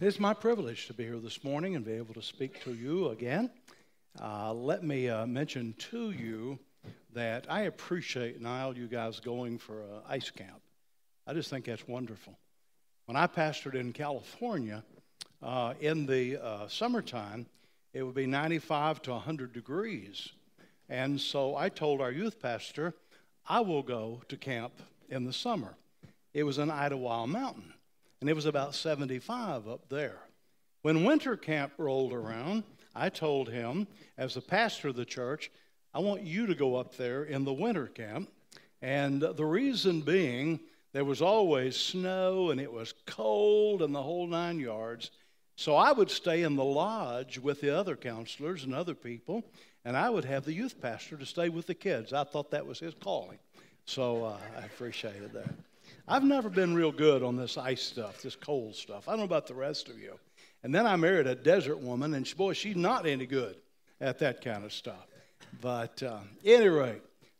It is my privilege to be here this morning and be able to speak to you again. Uh, let me uh, mention to you that I appreciate, Niall, you guys going for an ice camp. I just think that's wonderful. When I pastored in California, uh, in the uh, summertime, it would be 95 to 100 degrees. And so I told our youth pastor, I will go to camp in the summer. It was in Idyllwild Mountain and it was about 75 up there. When winter camp rolled around, I told him, as the pastor of the church, I want you to go up there in the winter camp. And the reason being, there was always snow and it was cold and the whole nine yards. So I would stay in the lodge with the other counselors and other people, and I would have the youth pastor to stay with the kids. I thought that was his calling. So uh, I appreciated that. I've never been real good on this ice stuff, this cold stuff. I don't know about the rest of you. And then I married a desert woman, and she, boy, she's not any good at that kind of stuff. But uh,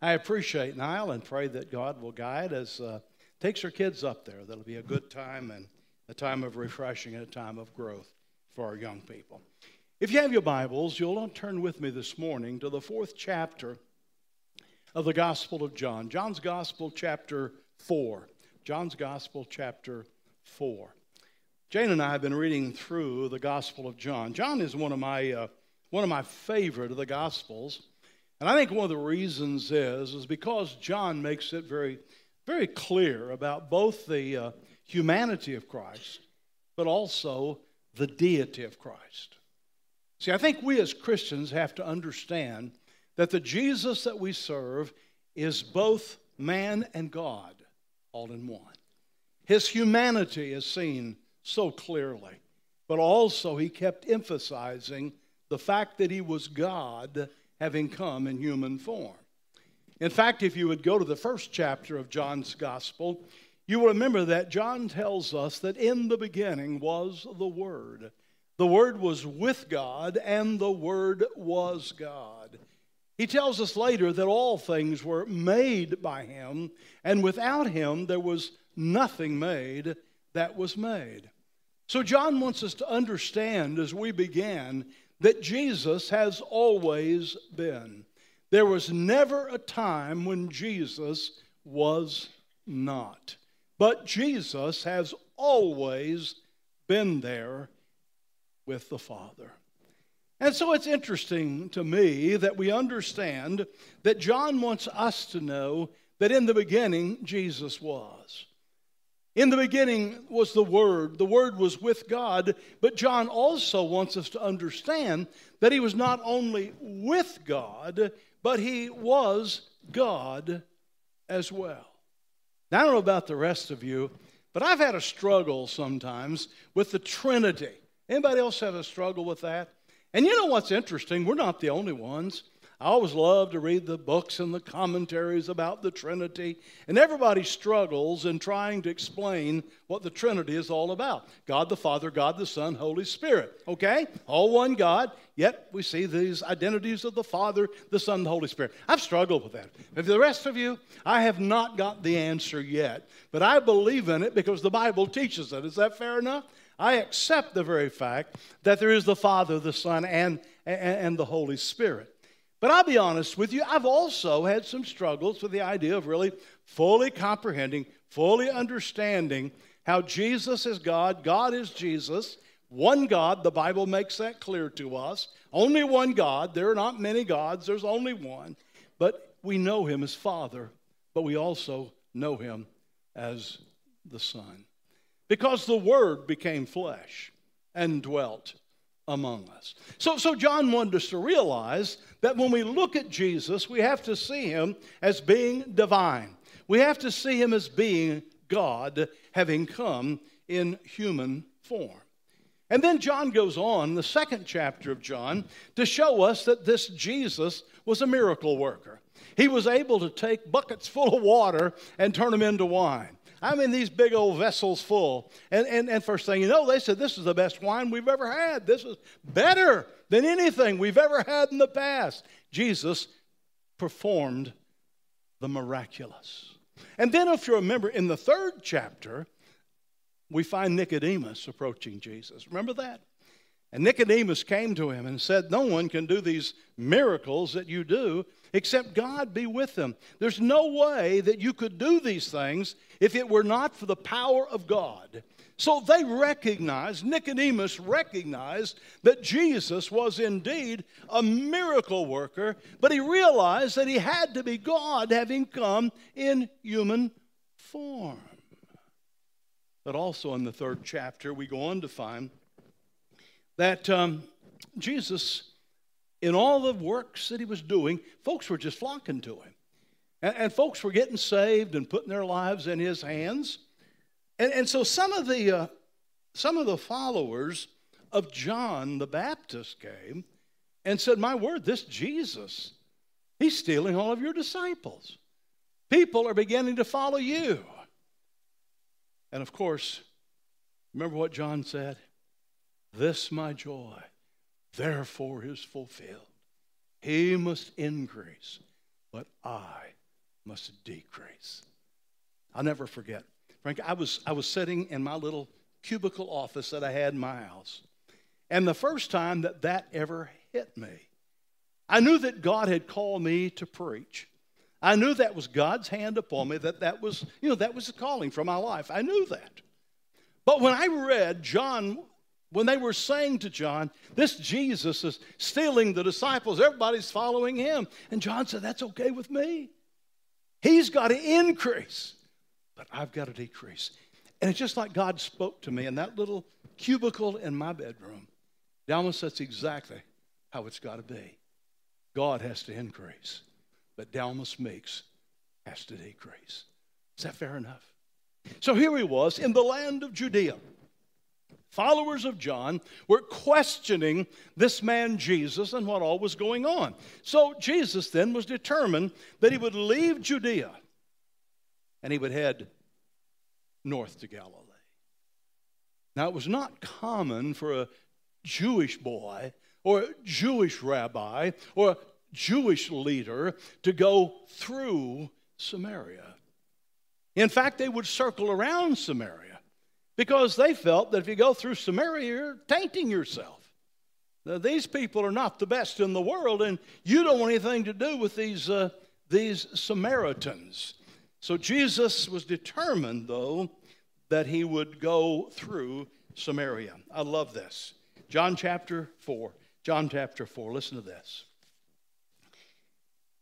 I appreciate Nile and pray that God will guide as uh, takes her kids up there. That'll be a good time and a time of refreshing and a time of growth for our young people. If you have your Bibles, you'll turn with me this morning to the fourth chapter of the Gospel of John. John's Gospel, chapter 4. John's Gospel, chapter 4. Jane and I have been reading through the Gospel of John. John is one of my, uh, one of my favorite of the Gospels. And I think one of the reasons is, is because John makes it very, very clear about both the uh, humanity of Christ, but also the deity of Christ. See, I think we as Christians have to understand that the Jesus that we serve is both man and God all in one. His humanity is seen so clearly, but also he kept emphasizing the fact that he was God having come in human form. In fact, if you would go to the first chapter of John's gospel, you will remember that John tells us that in the beginning was the Word. The Word was with God, and the Word was God. He tells us later that all things were made by him, and without him there was nothing made that was made. So, John wants us to understand as we began that Jesus has always been. There was never a time when Jesus was not. But Jesus has always been there with the Father. And so it's interesting to me that we understand that John wants us to know that in the beginning, Jesus was. In the beginning was the Word. The Word was with God. But John also wants us to understand that he was not only with God, but he was God as well. Now, I don't know about the rest of you, but I've had a struggle sometimes with the Trinity. Anybody else have a struggle with that? And you know what's interesting? We're not the only ones. I always love to read the books and the commentaries about the Trinity, and everybody struggles in trying to explain what the Trinity is all about God the Father, God the Son, Holy Spirit. Okay? All one God, yet we see these identities of the Father, the Son, the Holy Spirit. I've struggled with that. And for the rest of you, I have not got the answer yet, but I believe in it because the Bible teaches it. Is that fair enough? I accept the very fact that there is the Father, the Son, and, and, and the Holy Spirit. But I'll be honest with you, I've also had some struggles with the idea of really fully comprehending, fully understanding how Jesus is God, God is Jesus, one God, the Bible makes that clear to us. Only one God. There are not many gods, there's only one. But we know him as Father, but we also know him as the Son because the Word became flesh and dwelt among us. So, so John wanted us to realize that when we look at Jesus, we have to see him as being divine. We have to see him as being God having come in human form. And then John goes on, the second chapter of John, to show us that this Jesus was a miracle worker. He was able to take buckets full of water and turn them into wine. I mean, these big old vessels full. And, and, and first thing you know, they said, This is the best wine we've ever had. This is better than anything we've ever had in the past. Jesus performed the miraculous. And then, if you remember, in the third chapter, we find Nicodemus approaching Jesus. Remember that? And Nicodemus came to him and said, No one can do these miracles that you do except God be with them. There's no way that you could do these things if it were not for the power of God. So they recognized, Nicodemus recognized that Jesus was indeed a miracle worker, but he realized that he had to be God having come in human form. But also in the third chapter, we go on to find that um, Jesus, in all the works that he was doing, folks were just flocking to him. And, and folks were getting saved and putting their lives in his hands. And, and so some of the uh, some of the followers of John the Baptist came and said, My word, this Jesus, he's stealing all of your disciples. People are beginning to follow you. And of course, remember what John said? This my joy, therefore, is fulfilled. He must increase, but I must decrease. I'll never forget. Frank, I was, I was sitting in my little cubicle office that I had in my house. And the first time that that ever hit me, I knew that God had called me to preach. I knew that was God's hand upon me, that that was, you know, that was a calling for my life. I knew that. But when I read John when they were saying to John, This Jesus is stealing the disciples, everybody's following him. And John said, That's okay with me. He's got to increase, but I've got to decrease. And it's just like God spoke to me in that little cubicle in my bedroom. Dalmus, that's exactly how it's got to be. God has to increase, but Dalmus Meeks has to decrease. Is that fair enough? So here he was in the land of Judea followers of John were questioning this man Jesus and what all was going on. So Jesus then was determined that he would leave Judea and he would head north to Galilee. Now, it was not common for a Jewish boy or a Jewish rabbi or a Jewish leader to go through Samaria. In fact, they would circle around Samaria because they felt that if you go through Samaria, you're tainting yourself. Now, these people are not the best in the world, and you don't want anything to do with these, uh, these Samaritans. So Jesus was determined, though, that he would go through Samaria. I love this. John chapter 4. John chapter 4. Listen to this.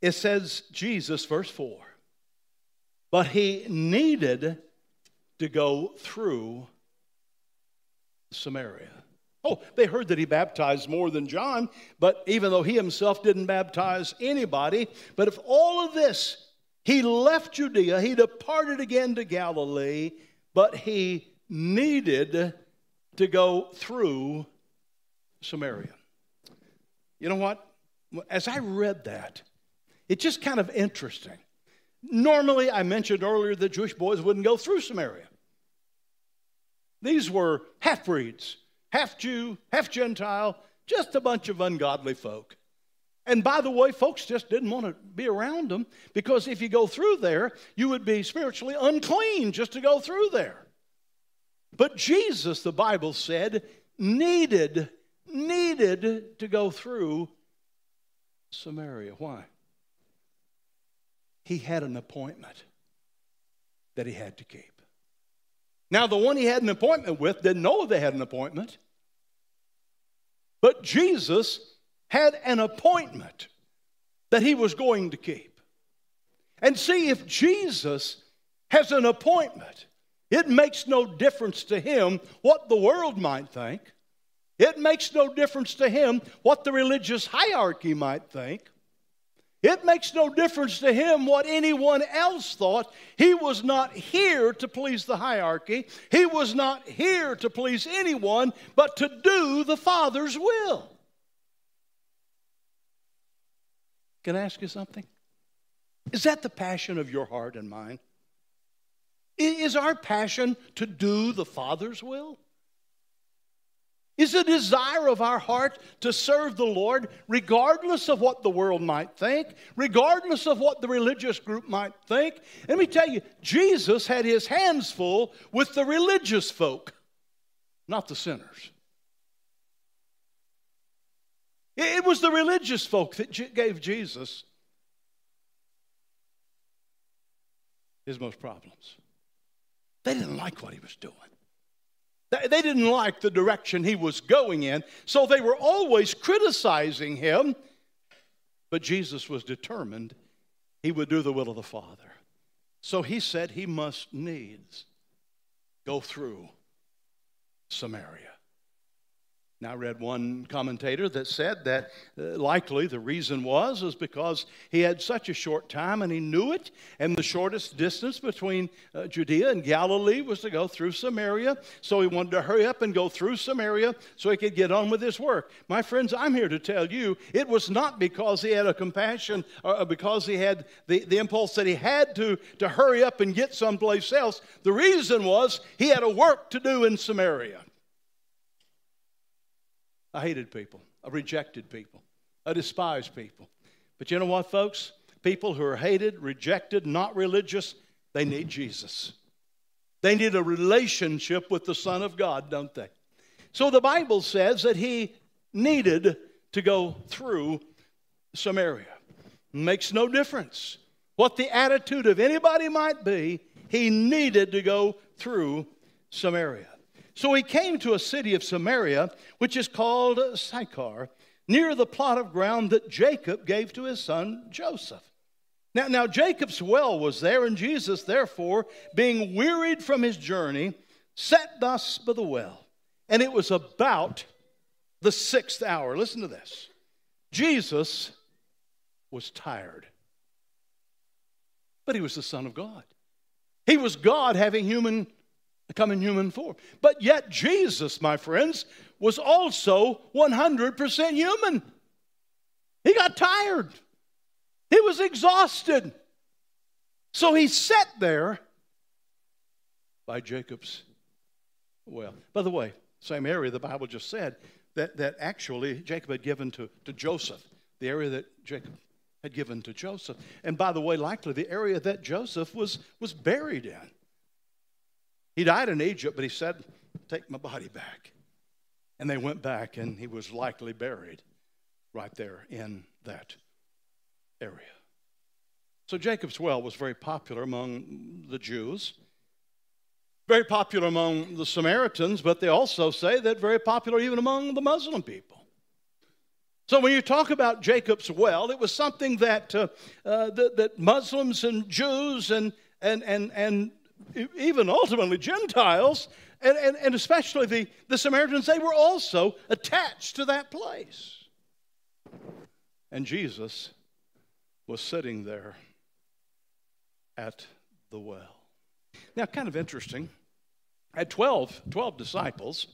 It says, Jesus, verse 4, but he needed to go through Samaria. Oh, they heard that he baptized more than John, but even though he himself didn't baptize anybody, but if all of this, he left Judea, he departed again to Galilee, but he needed to go through Samaria. You know what? As I read that, it's just kind of interesting. Normally, I mentioned earlier that Jewish boys wouldn't go through Samaria. These were half breeds, half Jew, half Gentile, just a bunch of ungodly folk. And by the way, folks just didn't want to be around them because if you go through there, you would be spiritually unclean just to go through there. But Jesus, the Bible said, needed, needed to go through Samaria. Why? He had an appointment that he had to keep. Now, the one he had an appointment with didn't know they had an appointment, but Jesus had an appointment that he was going to keep. And see, if Jesus has an appointment, it makes no difference to him what the world might think. It makes no difference to him what the religious hierarchy might think. It makes no difference to him what anyone else thought. He was not here to please the hierarchy. He was not here to please anyone, but to do the Father's will. Can I ask you something? Is that the passion of your heart and mine? Is our passion to do the Father's will? Is a desire of our heart to serve the Lord, regardless of what the world might think, regardless of what the religious group might think. Let me tell you, Jesus had his hands full with the religious folk, not the sinners. It was the religious folk that gave Jesus his most problems. They didn't like what he was doing. They didn't like the direction he was going in, so they were always criticizing him. But Jesus was determined he would do the will of the Father. So he said he must needs go through Samaria. I read one commentator that said that uh, likely the reason was is because he had such a short time and he knew it, and the shortest distance between uh, Judea and Galilee was to go through Samaria. So he wanted to hurry up and go through Samaria so he could get on with his work. My friends, I'm here to tell you it was not because he had a compassion or because he had the, the impulse that he had to, to hurry up and get someplace else. The reason was he had a work to do in Samaria. I hated people. I rejected people. I despised people. But you know what, folks? People who are hated, rejected, not religious, they need Jesus. They need a relationship with the Son of God, don't they? So the Bible says that he needed to go through Samaria. Makes no difference what the attitude of anybody might be, he needed to go through Samaria. So he came to a city of Samaria, which is called Sychar, near the plot of ground that Jacob gave to his son Joseph. Now, now Jacob's well was there, and Jesus, therefore, being wearied from his journey, sat thus by the well. And it was about the sixth hour. Listen to this. Jesus was tired, but he was the Son of God. He was God having human come in human form. But yet, Jesus, my friends, was also 100% human. He got tired, he was exhausted. So he sat there by Jacob's well. By the way, same area the Bible just said that, that actually Jacob had given to, to Joseph, the area that Jacob had given to Joseph. And by the way, likely the area that Joseph was, was buried in. He died in Egypt, but he said, Take my body back. And they went back, and he was likely buried right there in that area. So Jacob's well was very popular among the Jews, very popular among the Samaritans, but they also say that very popular even among the Muslim people. So when you talk about Jacob's well, it was something that, uh, uh, that, that Muslims and Jews and, and, and, and even ultimately Gentiles, and, and, and especially the, the Samaritans, they were also attached to that place. And Jesus was sitting there at the well. Now, kind of interesting. Had 12, 12 disciples,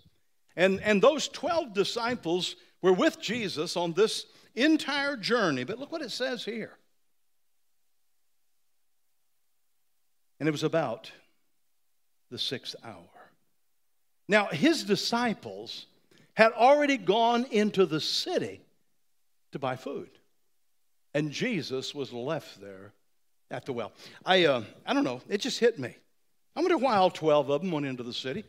and, and those 12 disciples were with Jesus on this entire journey. But look what it says here. And it was about the sixth hour. Now, his disciples had already gone into the city to buy food, and Jesus was left there at the well. I, uh, I don't know, it just hit me. I wonder why all 12 of them went into the city.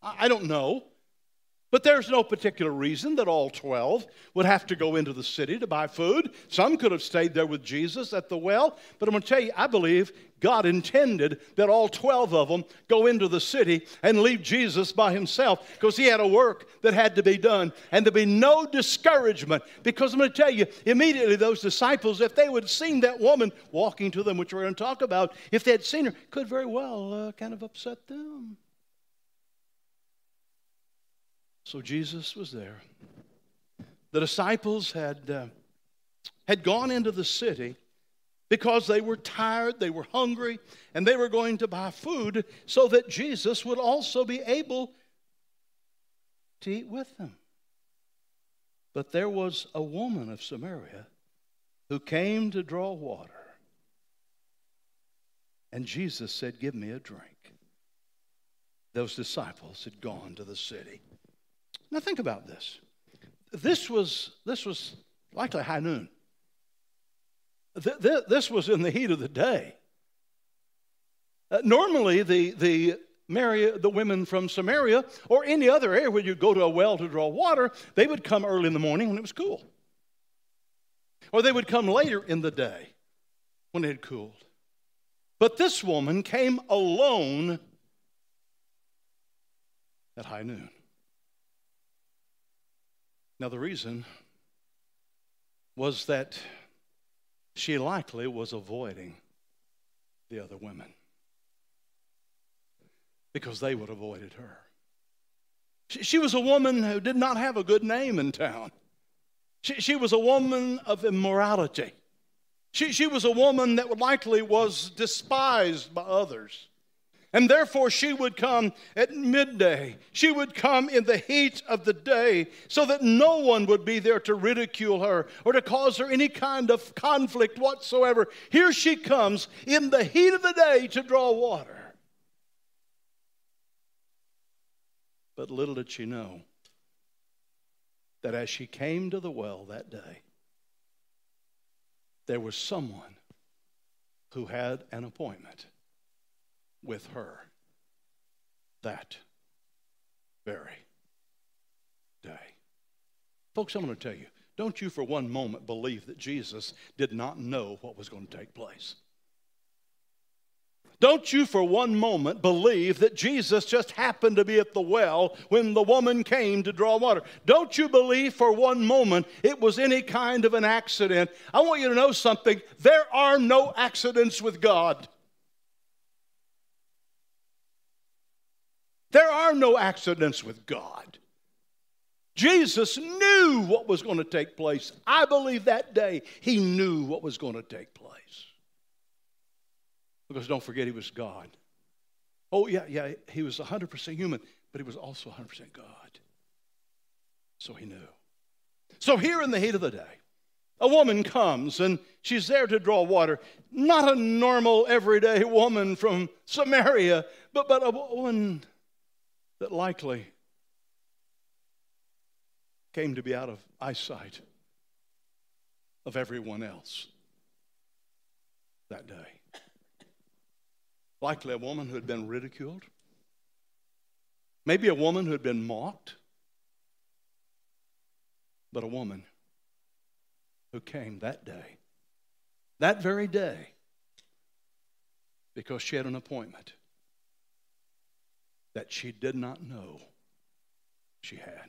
I don't know. But there's no particular reason that all 12 would have to go into the city to buy food. Some could have stayed there with Jesus at the well. But I'm going to tell you, I believe God intended that all 12 of them go into the city and leave Jesus by himself because he had a work that had to be done and there'd be no discouragement. Because I'm going to tell you, immediately those disciples, if they would have seen that woman walking to them, which we're going to talk about, if they had seen her, could very well uh, kind of upset them. So Jesus was there. The disciples had, uh, had gone into the city because they were tired, they were hungry, and they were going to buy food so that Jesus would also be able to eat with them. But there was a woman of Samaria who came to draw water. And Jesus said, Give me a drink those disciples had gone to the city. Now think about this. This was, this was likely high noon. This was in the heat of the day. Uh, normally, the, the, Mary, the women from Samaria or any other area where you'd go to a well to draw water, they would come early in the morning when it was cool. Or they would come later in the day when it had cooled. But this woman came alone at high noon. Now, the reason was that she likely was avoiding the other women because they would have avoided her. She, was a woman who did not have a good name in town. She, she was a woman of immorality. She, she was a woman that likely was despised by others. And therefore, she would come at midday. She would come in the heat of the day so that no one would be there to ridicule her or to cause her any kind of conflict whatsoever. Here she comes in the heat of the day to draw water. But little did she know that as she came to the well that day, there was someone who had an appointment with her that very day. Folks, I'm going to tell you, don't you for one moment believe that Jesus did not know what was going to take place. Don't you for one moment believe that Jesus just happened to be at the well when the woman came to draw water. Don't you believe for one moment it was any kind of an accident. I want you to know something there are no accidents with God. There are no accidents with God. Jesus knew what was going to take place. I believe that day he knew what was going to take place. Because don't forget, he was God. Oh, yeah, yeah, he was 100% human, but he was also 100% God. So he knew. So here in the heat of the day, a woman comes and she's there to draw water. Not a normal, everyday woman from Samaria, but, but a woman that likely came to be out of eyesight of everyone else that day. Likely a woman who had been ridiculed, maybe a woman who had been mocked, but a woman who came that day, that very day, because she had an appointment that she did not know she had.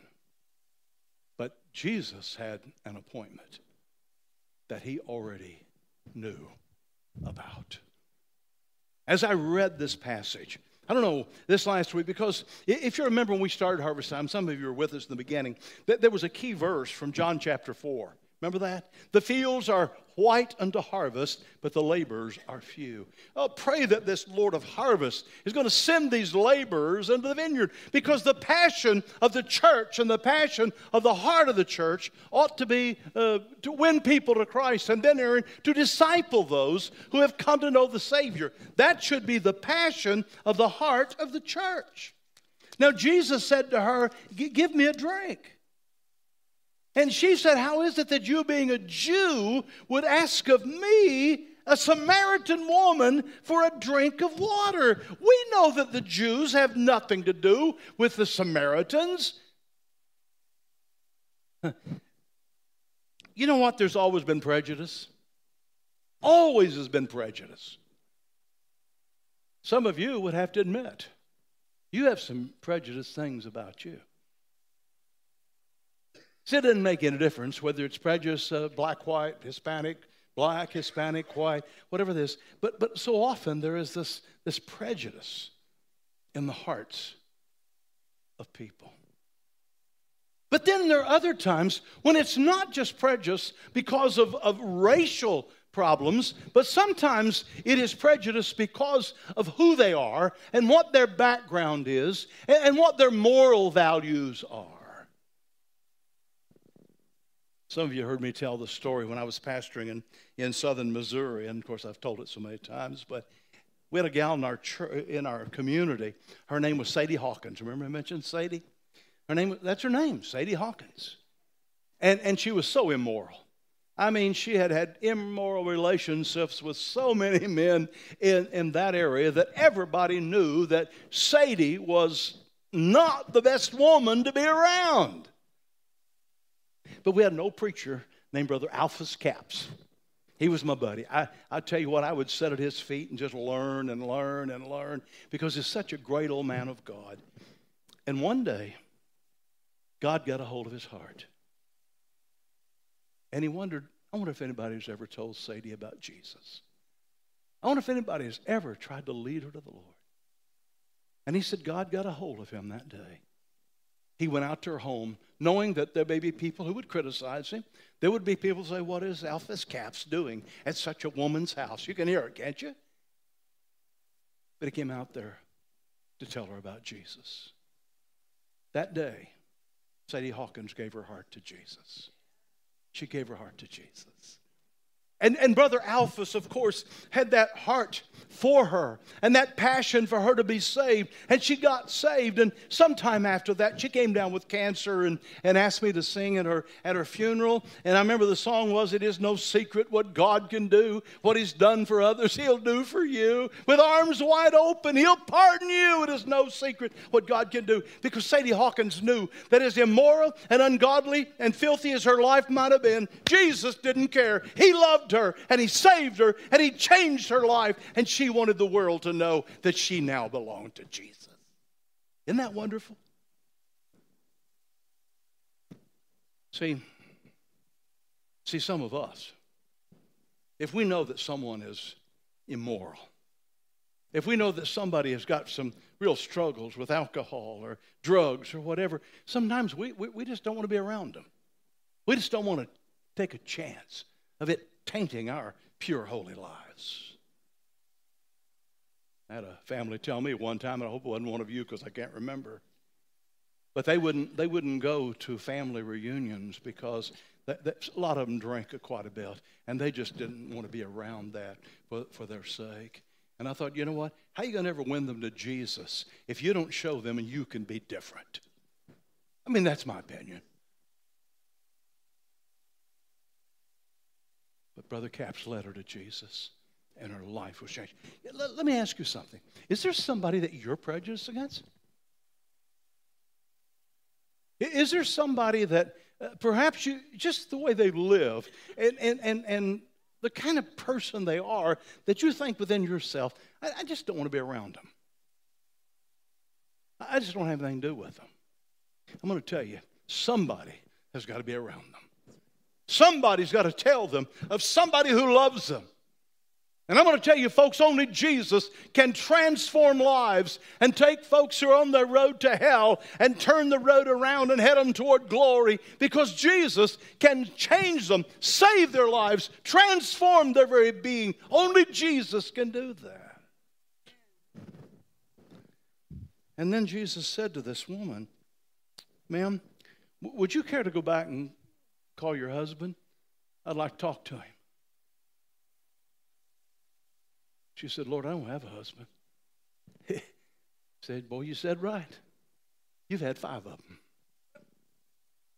But Jesus had an appointment that he already knew about as I read this passage, I don't know, this last week, because if you remember when we started Harvest Time, some of you were with us in the beginning, that there was a key verse from John chapter 4. Remember that? The fields are white unto harvest, but the laborers are few. Oh, pray that this Lord of harvest is going to send these laborers into the vineyard because the passion of the church and the passion of the heart of the church ought to be uh, to win people to Christ and then Aaron, to disciple those who have come to know the Savior. That should be the passion of the heart of the church. Now, Jesus said to her, Give me a drink. And she said, How is it that you, being a Jew, would ask of me, a Samaritan woman, for a drink of water? We know that the Jews have nothing to do with the Samaritans. You know what? There's always been prejudice. Always has been prejudice. Some of you would have to admit you have some prejudiced things about you. See, it doesn't make any difference whether it's prejudice, uh, black, white, Hispanic, black, Hispanic, white, whatever it is. But, but so often there is this, this prejudice in the hearts of people. But then there are other times when it's not just prejudice because of, of racial problems, but sometimes it is prejudice because of who they are and what their background is and, and what their moral values are. Some of you heard me tell the story when I was pastoring in, in southern Missouri, and of course I've told it so many times, but we had a gal in our church, in our community. Her name was Sadie Hawkins. Remember I mentioned Sadie? Her name that's her name, Sadie Hawkins. And and she was so immoral. I mean, she had had immoral relationships with so many men in, in that area that everybody knew that Sadie was not the best woman to be around. But we had an old preacher named Brother Alphus Capps. He was my buddy. I, I tell you what, I would sit at his feet and just learn and learn and learn because he's such a great old man of God. And one day, God got a hold of his heart. And he wondered, I wonder if anybody has ever told Sadie about Jesus. I wonder if anybody has ever tried to lead her to the Lord. And he said God got a hold of him that day. He went out to her home knowing that there may be people who would criticize him. There would be people who say, What is Alphus Capps doing at such a woman's house? You can hear it, can't you? But he came out there to tell her about Jesus. That day, Sadie Hawkins gave her heart to Jesus. She gave her heart to Jesus. And, and Brother Alphus, of course, had that heart for her and that passion for her to be saved. And she got saved. And sometime after that, she came down with cancer and, and asked me to sing at her, at her funeral. And I remember the song was, It is no secret what God can do. What He's done for others, He'll do for you. With arms wide open, He'll pardon you. It is no secret what God can do. Because Sadie Hawkins knew that as immoral and ungodly and filthy as her life might have been, Jesus didn't care. He loved loved her and He saved her and He changed her life. And she wanted the world to know that she now belonged to Jesus. Isn't that wonderful? See, see, some of us, if we know that someone is immoral, if we know that somebody has got some real struggles with alcohol or drugs or whatever, sometimes we, we, we just don't want to be around them. We just don't want to take a chance of it tainting our pure, holy lives. I had a family tell me one time, and I hope it wasn't one of you because I can't remember. But they wouldn't, they wouldn't go to family reunions because that, that, a lot of them drank quite a bit, and they just didn't want to be around that for, for their sake. And I thought, you know what? How are you going to ever win them to Jesus if you don't show them and you can be different? I mean, that's my opinion. But Brother Capps led her to Jesus, and her life was changed. Let, let me ask you something. Is there somebody that you're prejudiced against? Is there somebody that uh, perhaps you, just the way they live and, and, and, and the kind of person they are that you think within yourself, I, I just don't want to be around them. I just don't have anything to do with them. I'm going to tell you, somebody has got to be around them. Somebody's got to tell them of somebody who loves them. And I'm going to tell you, folks, only Jesus can transform lives and take folks who are on their road to hell and turn the road around and head them toward glory because Jesus can change them, save their lives, transform their very being. Only Jesus can do that. And then Jesus said to this woman, Ma'am, would you care to go back and call your husband? I'd like to talk to him. She said, Lord, I don't have a husband. He said, Boy, you said right. You've had five of them.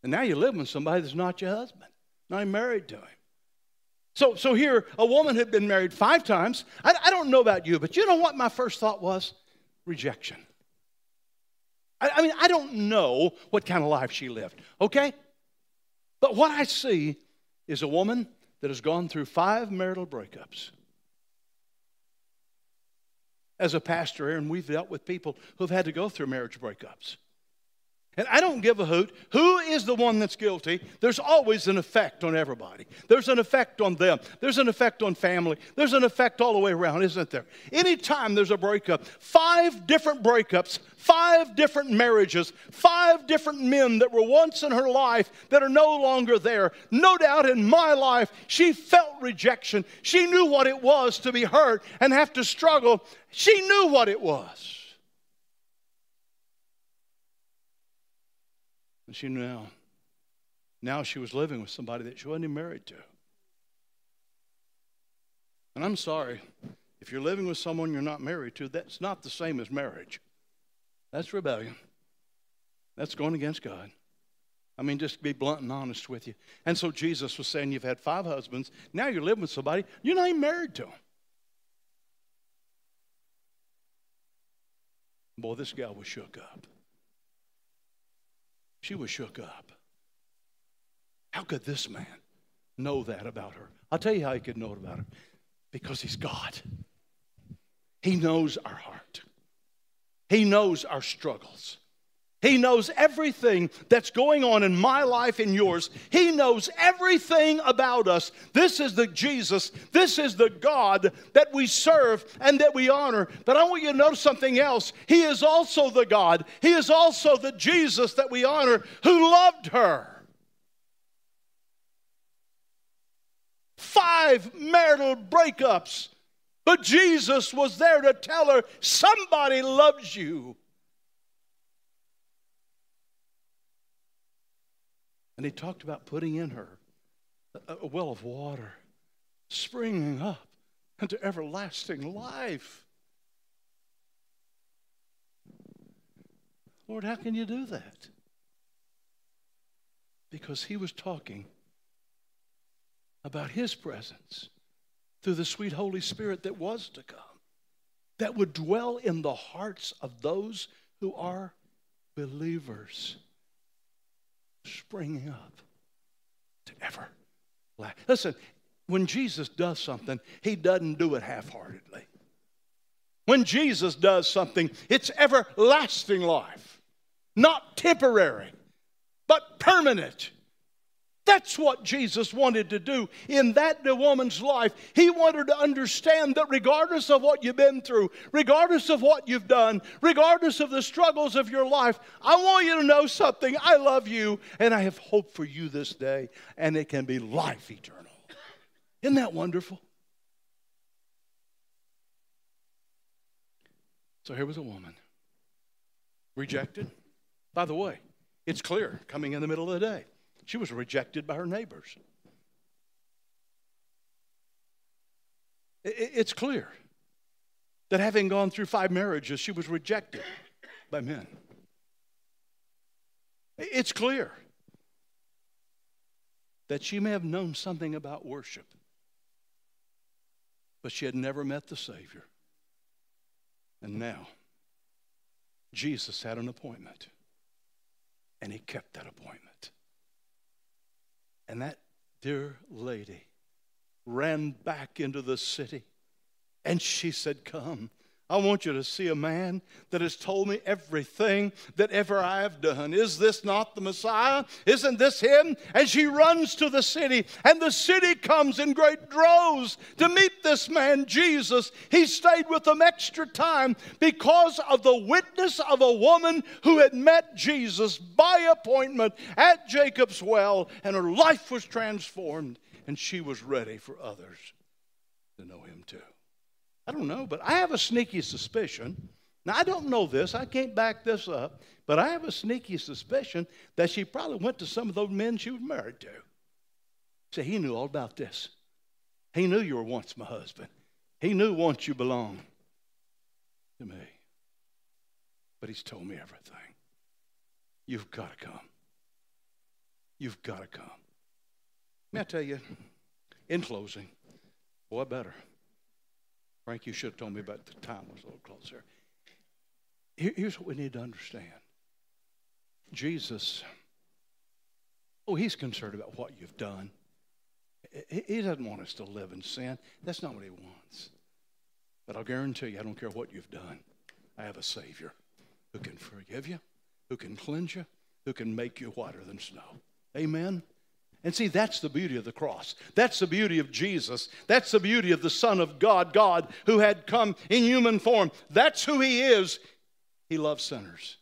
And now you're living with somebody that's not your husband, not married to him. So, so here, a woman had been married five times. I, I don't know about you, but you know what my first thought was? Rejection. I, I mean, I don't know what kind of life she lived, okay? But what I see is a woman that has gone through five marital breakups. As a pastor and we've dealt with people who've had to go through marriage breakups. And I don't give a hoot who is the one that's guilty. There's always an effect on everybody. There's an effect on them. There's an effect on family. There's an effect all the way around, isn't there? Anytime there's a breakup, five different breakups, five different marriages, five different men that were once in her life that are no longer there. No doubt in my life, she felt rejection. She knew what it was to be hurt and have to struggle. She knew what it was. And she knew now. Now she was living with somebody that she wasn't even married to. And I'm sorry If you're living with someone you're not married to, that's not the same as marriage. That's rebellion. That's going against God. I mean, just be blunt and honest with you. And so Jesus was saying, You've had five husbands. Now you're living with somebody. You're not even married to them. Boy, this gal was shook up. She was shook up. How could this man know that about her? I'll tell you how he could know it about her because he's God. He knows our heart, He knows our struggles. He knows everything that's going on in my life and yours. He knows everything about us. This is the Jesus, this is the God that we serve and that we honor. But I want you to know something else. He is also the God, He is also the Jesus that we honor who loved her. Five marital breakups, but Jesus was there to tell her, Somebody loves you. And he talked about putting in her a well of water, springing up into everlasting life. Lord, how can you do that? Because he was talking about his presence through the sweet Holy Spirit that was to come, that would dwell in the hearts of those who are believers springing up to ever. Listen, when Jesus does something, he doesn't do it half heartedly. When Jesus does something, it's everlasting life, not temporary, but permanent. That's what Jesus wanted to do in that woman's life. He wanted to understand that regardless of what you've been through, regardless of what you've done, regardless of the struggles of your life, I want you to know something. I love you and I have hope for you this day, and it can be life eternal. Isn't that wonderful? So here was a woman rejected. By the way, it's clear coming in the middle of the day. She was rejected by her neighbors. It's clear that having gone through five marriages, she was rejected by men. It's clear that she may have known something about worship, but she had never met the Savior. And now, Jesus had an appointment, and he kept that appointment. And that dear lady ran back into the city and she said, Come. I want you to see a man that has told me everything that ever I have done. Is this not the Messiah? Isn't this him? And she runs to the city, and the city comes in great droves to meet this man, Jesus. He stayed with them extra time because of the witness of a woman who had met Jesus by appointment at Jacob's well, and her life was transformed, and she was ready for others to know him too. I don't know, but I have a sneaky suspicion. Now, I don't know this, I can't back this up, but I have a sneaky suspicion that she probably went to some of those men she was married to. Say, he knew all about this. He knew you were once my husband. He knew once you belonged to me. But he's told me everything. You've got to come. You've got to come. May I tell you, in closing, boy, better. Frank, you should have told me about the time was a little closer. Here's what we need to understand Jesus, oh, he's concerned about what you've done. He doesn't want us to live in sin. That's not what he wants. But I'll guarantee you, I don't care what you've done. I have a Savior who can forgive you, who can cleanse you, who can make you whiter than snow. Amen. And see, that's the beauty of the cross. That's the beauty of Jesus. That's the beauty of the Son of God, God who had come in human form. That's who He is. He loves sinners.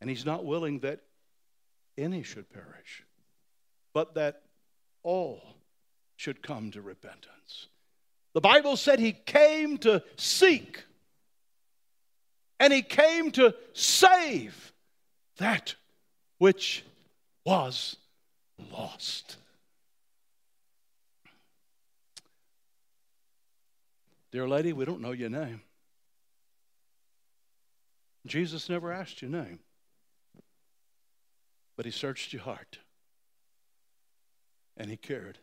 And He's not willing that any should perish, but that all should come to repentance. The Bible said He came to seek and He came to save that which was lost. Dear lady, we don't know your name. Jesus never asked your name, but he searched your heart and he cared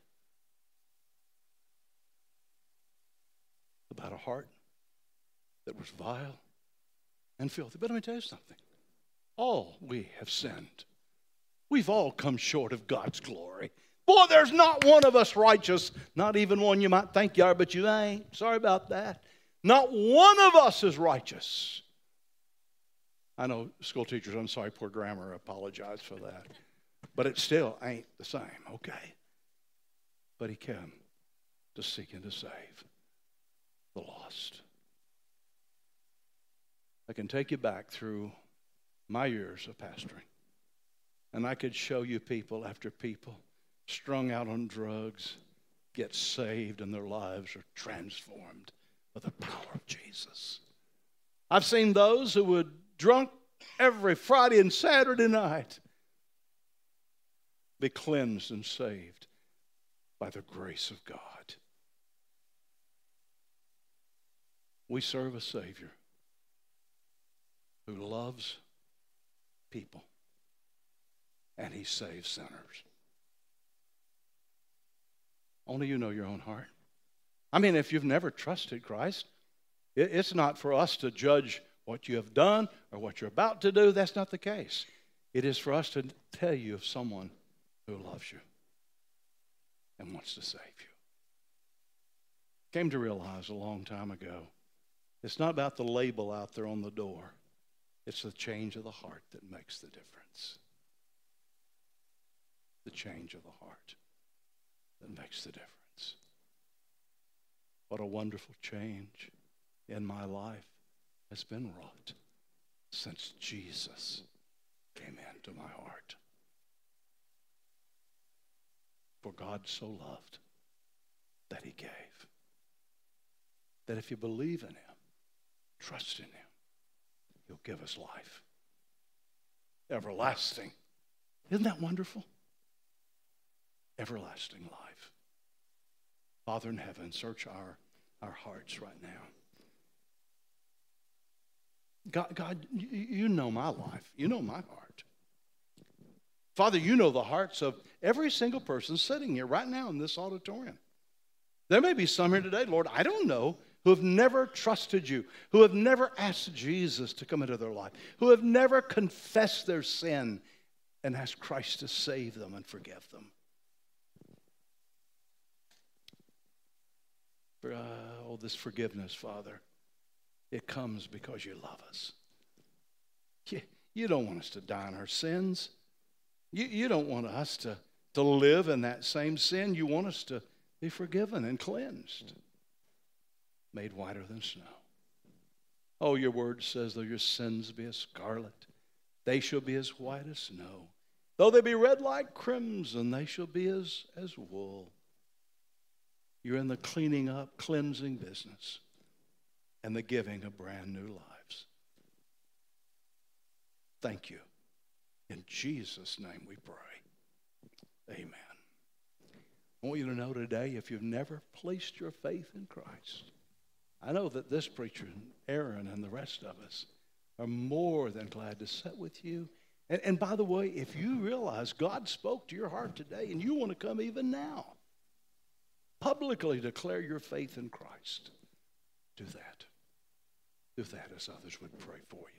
about a heart that was vile and filthy. But let me tell you something all we have sinned. We've all come short of God's glory. Boy, there's not one of us righteous, not even one you might think you are, but you ain't. Sorry about that. Not one of us is righteous. I know school teachers, I'm sorry, poor grammar, I apologize for that. But it still ain't the same, okay? But he came to seek and to save the lost. I can take you back through my years of pastoring, and I could show you people after people strung out on drugs get saved and their lives are transformed by the power of Jesus. I've seen those who were drunk every Friday and Saturday night be cleansed and saved by the grace of God. We serve a Savior who loves people and he saves sinners. Only you know your own heart. I mean, if you've never trusted Christ, it's not for us to judge what you have done or what you're about to do. That's not the case. It is for us to tell you of someone who loves you and wants to save you. Came to realize a long time ago it's not about the label out there on the door, it's the change of the heart that makes the difference. The change of the heart that makes the difference. What a wonderful change in my life has been wrought since Jesus came into my heart. For God so loved that he gave. That if you believe in him, trust in him, he'll give us life. Everlasting. Isn't that wonderful? Everlasting life. Father in heaven, search our, our hearts right now. God, God, you know my life. You know my heart. Father, you know the hearts of every single person sitting here right now in this auditorium. There may be some here today, Lord, I don't know, who have never trusted you, who have never asked Jesus to come into their life, who have never confessed their sin and asked Christ to save them and forgive them. For, uh, oh, this forgiveness, Father, it comes because you love us. You, you don't want us to die in our sins. You, you don't want us to, to live in that same sin. You want us to be forgiven and cleansed, made whiter than snow. Oh, your word says, though your sins be as scarlet, they shall be as white as snow. Though they be red like crimson, they shall be as, as wool. You're in the cleaning up, cleansing business and the giving of brand new lives. Thank you. In Jesus' name we pray. Amen. I want you to know today if you've never placed your faith in Christ, I know that this preacher, Aaron, and the rest of us are more than glad to sit with you. And, and by the way, if you realize God spoke to your heart today and you want to come even now, publicly declare your faith in Christ. Do that. Do that as others would pray for you.